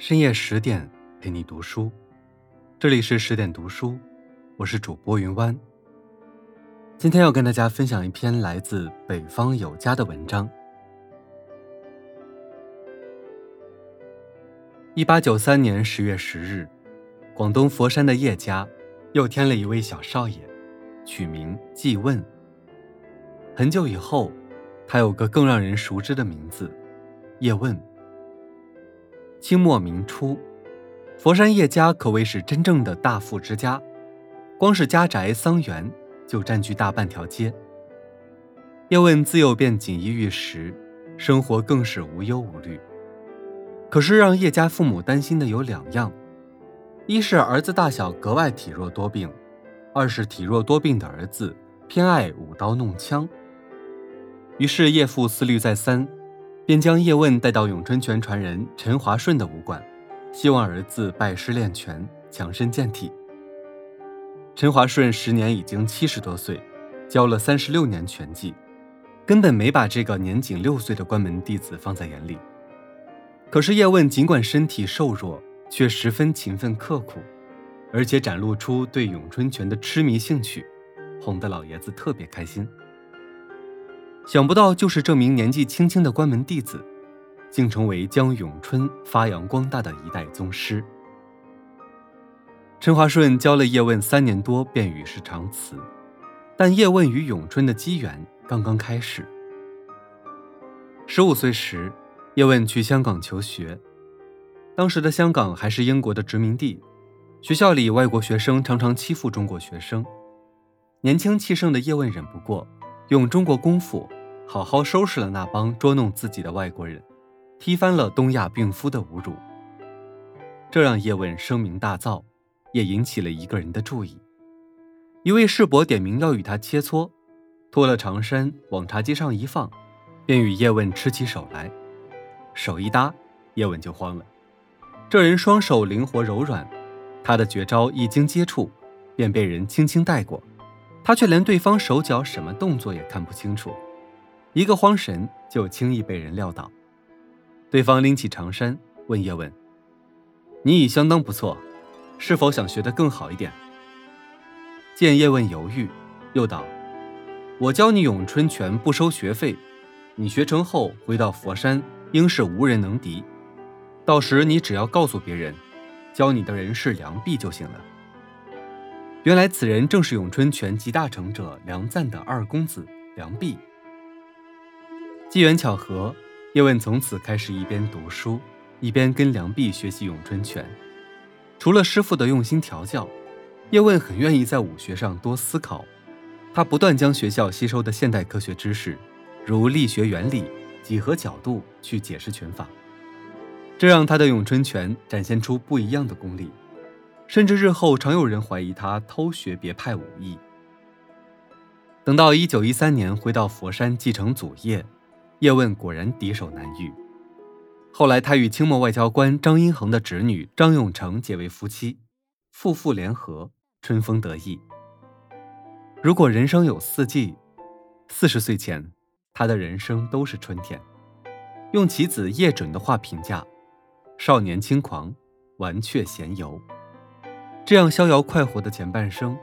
深夜十点陪你读书，这里是十点读书，我是主播云湾。今天要跟大家分享一篇来自北方有家的文章。一八九三年十月十日，广东佛山的叶家又添了一位小少爷，取名季问。很久以后，他有个更让人熟知的名字——叶问。清末明初，佛山叶家可谓是真正的大富之家，光是家宅桑园就占据大半条街。叶问自幼便锦衣玉食，生活更是无忧无虑。可是让叶家父母担心的有两样：一是儿子大小格外体弱多病；二是体弱多病的儿子偏爱舞刀弄枪。于是叶父思虑再三。便将叶问带到咏春拳传人陈华顺的武馆，希望儿子拜师练拳，强身健体。陈华顺时年已经七十多岁，教了三十六年拳技，根本没把这个年仅六岁的关门弟子放在眼里。可是叶问尽管身体瘦弱，却十分勤奋刻苦，而且展露出对咏春拳的痴迷兴趣，哄得老爷子特别开心。想不到，就是这名年纪轻轻的关门弟子，竟成为将咏春发扬光大的一代宗师。陈华顺教了叶问三年多，便与世长辞。但叶问与咏春的机缘刚刚开始。十五岁时，叶问去香港求学。当时的香港还是英国的殖民地，学校里外国学生常常欺负中国学生。年轻气盛的叶问忍不过。用中国功夫，好好收拾了那帮捉弄自己的外国人，踢翻了东亚病夫的侮辱。这让叶问声名大噪，也引起了一个人的注意。一位世伯点名要与他切磋，脱了长衫往茶几上一放，便与叶问吃起手来。手一搭，叶问就慌了。这人双手灵活柔软，他的绝招一经接触，便被人轻轻带过。他却连对方手脚什么动作也看不清楚，一个慌神就轻易被人撂倒。对方拎起长衫问叶问：“你已相当不错，是否想学得更好一点？”见叶问犹豫，又道：“我教你咏春拳不收学费，你学成后回到佛山，应是无人能敌。到时你只要告诉别人，教你的人是梁壁就行了。”原来此人正是咏春拳集大成者梁赞的二公子梁璧。机缘巧合，叶问从此开始一边读书，一边跟梁璧学习咏春拳。除了师傅的用心调教，叶问很愿意在武学上多思考。他不断将学校吸收的现代科学知识，如力学原理、几何角度去解释拳法，这让他的咏春拳展现出不一样的功力。甚至日后常有人怀疑他偷学别派武艺。等到一九一三年回到佛山继承祖业，叶问果然敌手难遇。后来他与清末外交官张荫衡的侄女张永成结为夫妻，夫妇联合，春风得意。如果人生有四季，四十岁前，他的人生都是春天。用其子叶准的话评价：少年轻狂，玩却闲游。这样逍遥快活的前半生，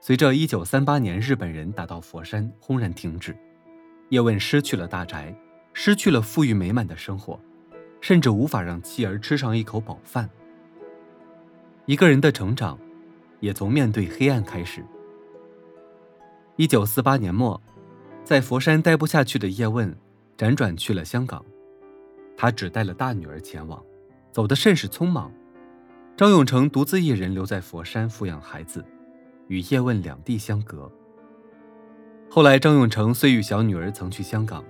随着1938年日本人打到佛山，轰然停止。叶问失去了大宅，失去了富裕美满的生活，甚至无法让妻儿吃上一口饱饭。一个人的成长，也从面对黑暗开始。1948年末，在佛山待不下去的叶问，辗转去了香港。他只带了大女儿前往，走得甚是匆忙。张永成独自一人留在佛山抚养孩子，与叶问两地相隔。后来，张永成虽与小女儿曾去香港，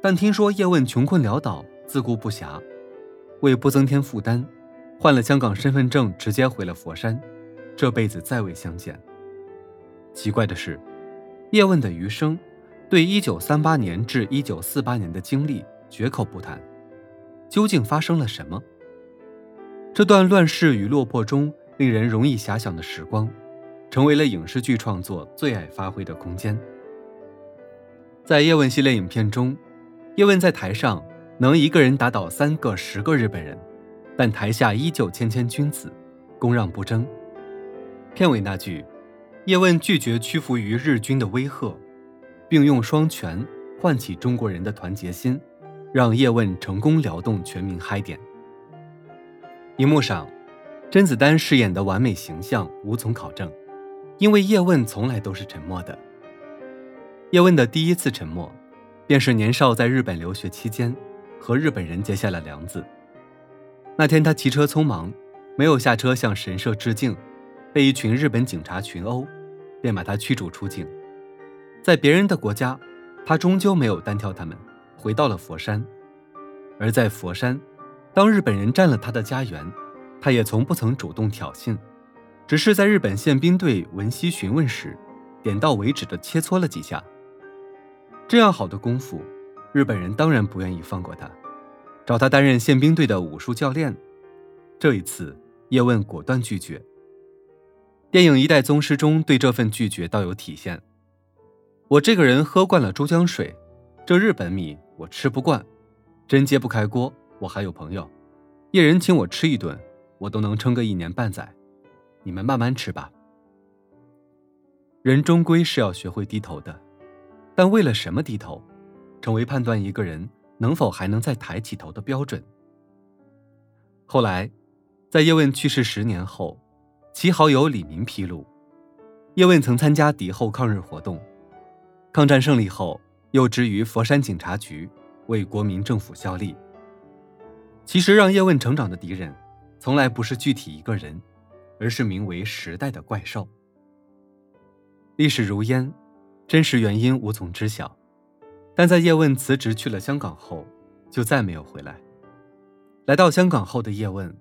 但听说叶问穷困潦倒，自顾不暇，为不增添负担，换了香港身份证，直接回了佛山，这辈子再未相见。奇怪的是，叶问的余生，对1938年至1948年的经历绝口不谈，究竟发生了什么？这段乱世与落魄中令人容易遐想的时光，成为了影视剧创作最爱发挥的空间。在叶问系列影片中，叶问在台上能一个人打倒三个、十个日本人，但台下依旧谦谦君子，恭让不争。片尾那句“叶问拒绝屈服于日军的威吓，并用双拳唤起中国人的团结心”，让叶问成功撩动全民嗨点。荧幕上，甄子丹饰演的完美形象无从考证，因为叶问从来都是沉默的。叶问的第一次沉默，便是年少在日本留学期间，和日本人结下了梁子。那天他骑车匆忙，没有下车向神社致敬，被一群日本警察群殴，便把他驱逐出境。在别人的国家，他终究没有单挑他们，回到了佛山。而在佛山。当日本人占了他的家园，他也从不曾主动挑衅，只是在日本宪兵队闻悉询问时，点到为止的切磋了几下。这样好的功夫，日本人当然不愿意放过他，找他担任宪兵队的武术教练。这一次，叶问果断拒绝。电影《一代宗师》中对这份拒绝倒有体现。我这个人喝惯了珠江水，这日本米我吃不惯，真揭不开锅。我还有朋友，一人请我吃一顿，我都能撑个一年半载。你们慢慢吃吧。人终归是要学会低头的，但为了什么低头，成为判断一个人能否还能再抬起头的标准。后来，在叶问去世十年后，其好友李明披露，叶问曾参加敌后抗日活动，抗战胜利后又职于佛山警察局，为国民政府效力。其实，让叶问成长的敌人，从来不是具体一个人，而是名为时代的怪兽。历史如烟，真实原因无从知晓。但在叶问辞职去了香港后，就再没有回来。来到香港后的叶问，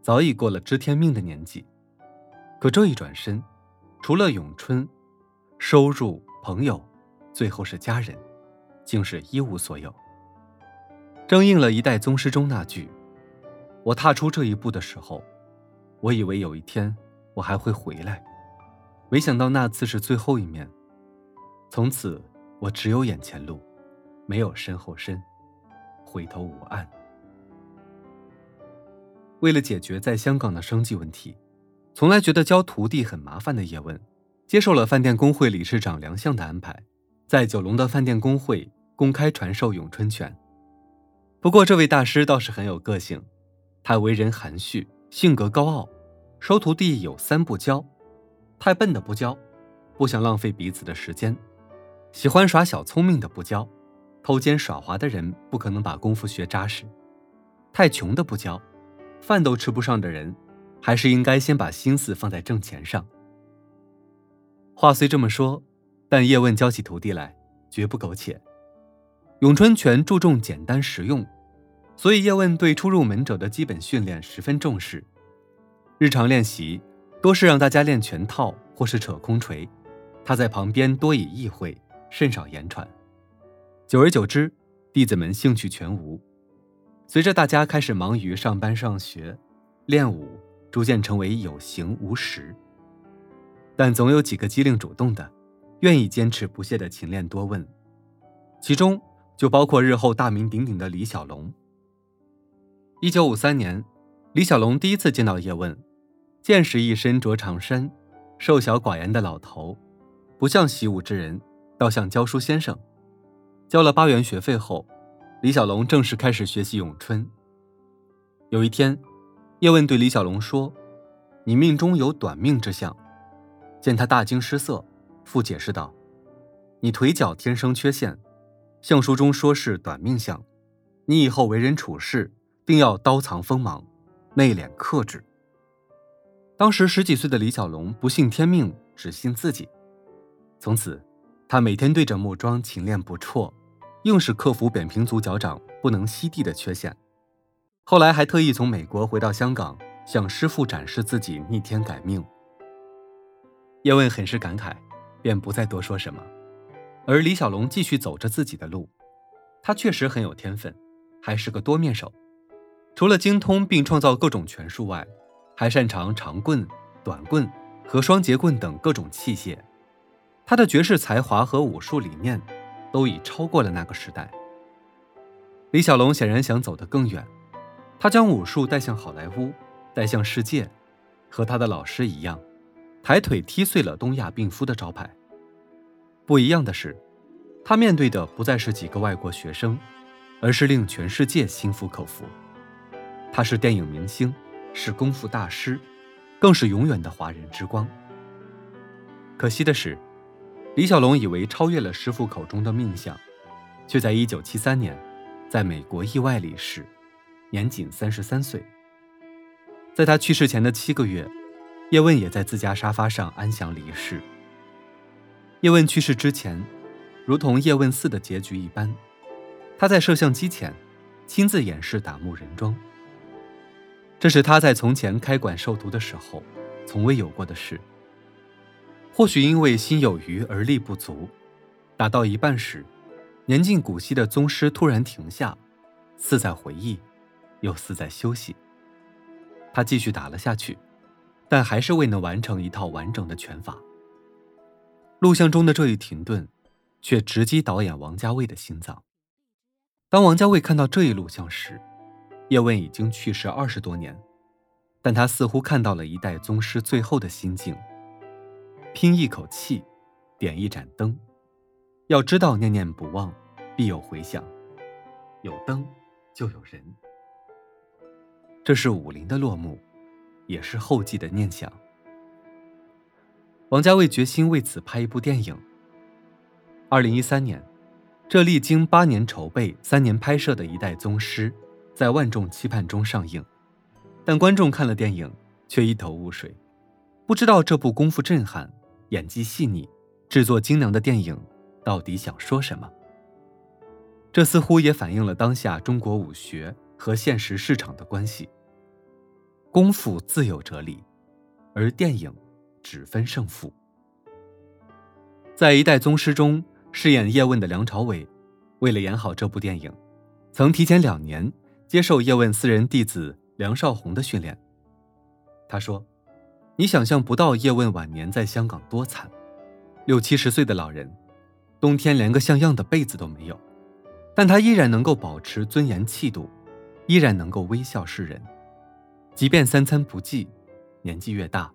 早已过了知天命的年纪。可这一转身，除了咏春、收入、朋友，最后是家人，竟是一无所有。正应了一代宗师中那句：“我踏出这一步的时候，我以为有一天我还会回来，没想到那次是最后一面。从此我只有眼前路，没有身后身，回头无岸。”为了解决在香港的生计问题，从来觉得教徒弟很麻烦的叶问，接受了饭店工会理事长梁相的安排，在九龙的饭店工会公开传授咏春拳。不过，这位大师倒是很有个性，他为人含蓄，性格高傲，收徒弟有三不教：太笨的不教，不想浪费彼此的时间；喜欢耍小聪明的不教，偷奸耍滑的人不可能把功夫学扎实；太穷的不教，饭都吃不上的人，还是应该先把心思放在挣钱上。话虽这么说，但叶问教起徒弟来绝不苟且。咏春拳注重简单实用，所以叶问对初入门者的基本训练十分重视。日常练习多是让大家练拳套或是扯空锤，他在旁边多以意会，甚少言传。久而久之，弟子们兴趣全无。随着大家开始忙于上班上学，练武逐渐成为有形无实。但总有几个机灵主动的，愿意坚持不懈的勤练多问，其中。就包括日后大名鼎鼎的李小龙。一九五三年，李小龙第一次见到叶问，见识一身着长衫，瘦小寡言的老头，不像习武之人，倒像教书先生。交了八元学费后，李小龙正式开始学习咏春。有一天，叶问对李小龙说：“你命中有短命之相。”见他大惊失色，复解释道：“你腿脚天生缺陷。”相书中说是短命相，你以后为人处事定要刀藏锋芒，内敛克制。当时十几岁的李小龙不信天命，只信自己。从此，他每天对着木桩勤练不辍，硬是克服扁平足脚掌不能吸地的缺陷。后来还特意从美国回到香港，向师傅展示自己逆天改命。叶问很是感慨，便不再多说什么。而李小龙继续走着自己的路，他确实很有天分，还是个多面手。除了精通并创造各种拳术外，还擅长长棍、短棍和双节棍等各种器械。他的绝世才华和武术理念，都已超过了那个时代。李小龙显然想走得更远，他将武术带向好莱坞，带向世界，和他的老师一样，抬腿踢碎了东亚病夫的招牌。不一样的是，他面对的不再是几个外国学生，而是令全世界心服口服。他是电影明星，是功夫大师，更是永远的华人之光。可惜的是，李小龙以为超越了师傅口中的命相，却在1973年，在美国意外离世。年仅三十三岁。在他去世前的七个月，叶问也在自家沙发上安详离世。叶问去世之前，如同《叶问四》的结局一般，他在摄像机前亲自演示打木人桩。这是他在从前开馆授徒的时候从未有过的事。或许因为心有余而力不足，打到一半时，年近古稀的宗师突然停下，似在回忆。又似在休息。他继续打了下去，但还是未能完成一套完整的拳法。录像中的这一停顿，却直击导演王家卫的心脏。当王家卫看到这一录像时，叶问已经去世二十多年，但他似乎看到了一代宗师最后的心境：拼一口气，点一盏灯。要知道，念念不忘，必有回响。有灯，就有人。这是武林的落幕，也是后继的念想。王家卫决心为此拍一部电影。二零一三年，这历经八年筹备、三年拍摄的一代宗师，在万众期盼中上映。但观众看了电影，却一头雾水，不知道这部功夫震撼、演技细腻、制作精良的电影到底想说什么。这似乎也反映了当下中国武学。和现实市场的关系。功夫自有哲理，而电影只分胜负。在《一代宗师》中饰演叶问的梁朝伟，为了演好这部电影，曾提前两年接受叶问私人弟子梁少红的训练。他说：“你想象不到叶问晚年在香港多惨，六七十岁的老人，冬天连个像样的被子都没有，但他依然能够保持尊严气度。”依然能够微笑示人，即便三餐不济，年纪越大，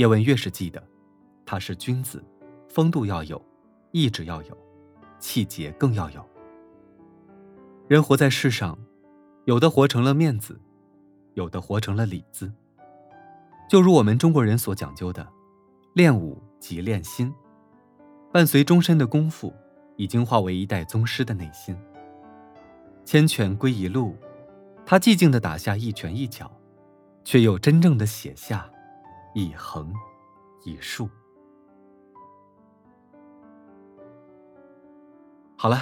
叶问越是记得，他是君子，风度要有，意志要有，气节更要有。人活在世上，有的活成了面子，有的活成了里子。就如我们中国人所讲究的，练武即练心，伴随终身的功夫，已经化为一代宗师的内心。千拳归一路。他寂静的打下一拳一脚，却又真正的写下一横一竖。好了，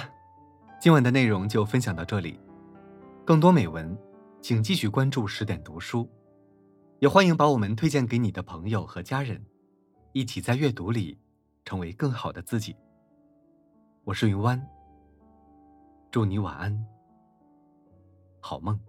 今晚的内容就分享到这里。更多美文，请继续关注十点读书，也欢迎把我们推荐给你的朋友和家人，一起在阅读里成为更好的自己。我是云湾，祝你晚安，好梦。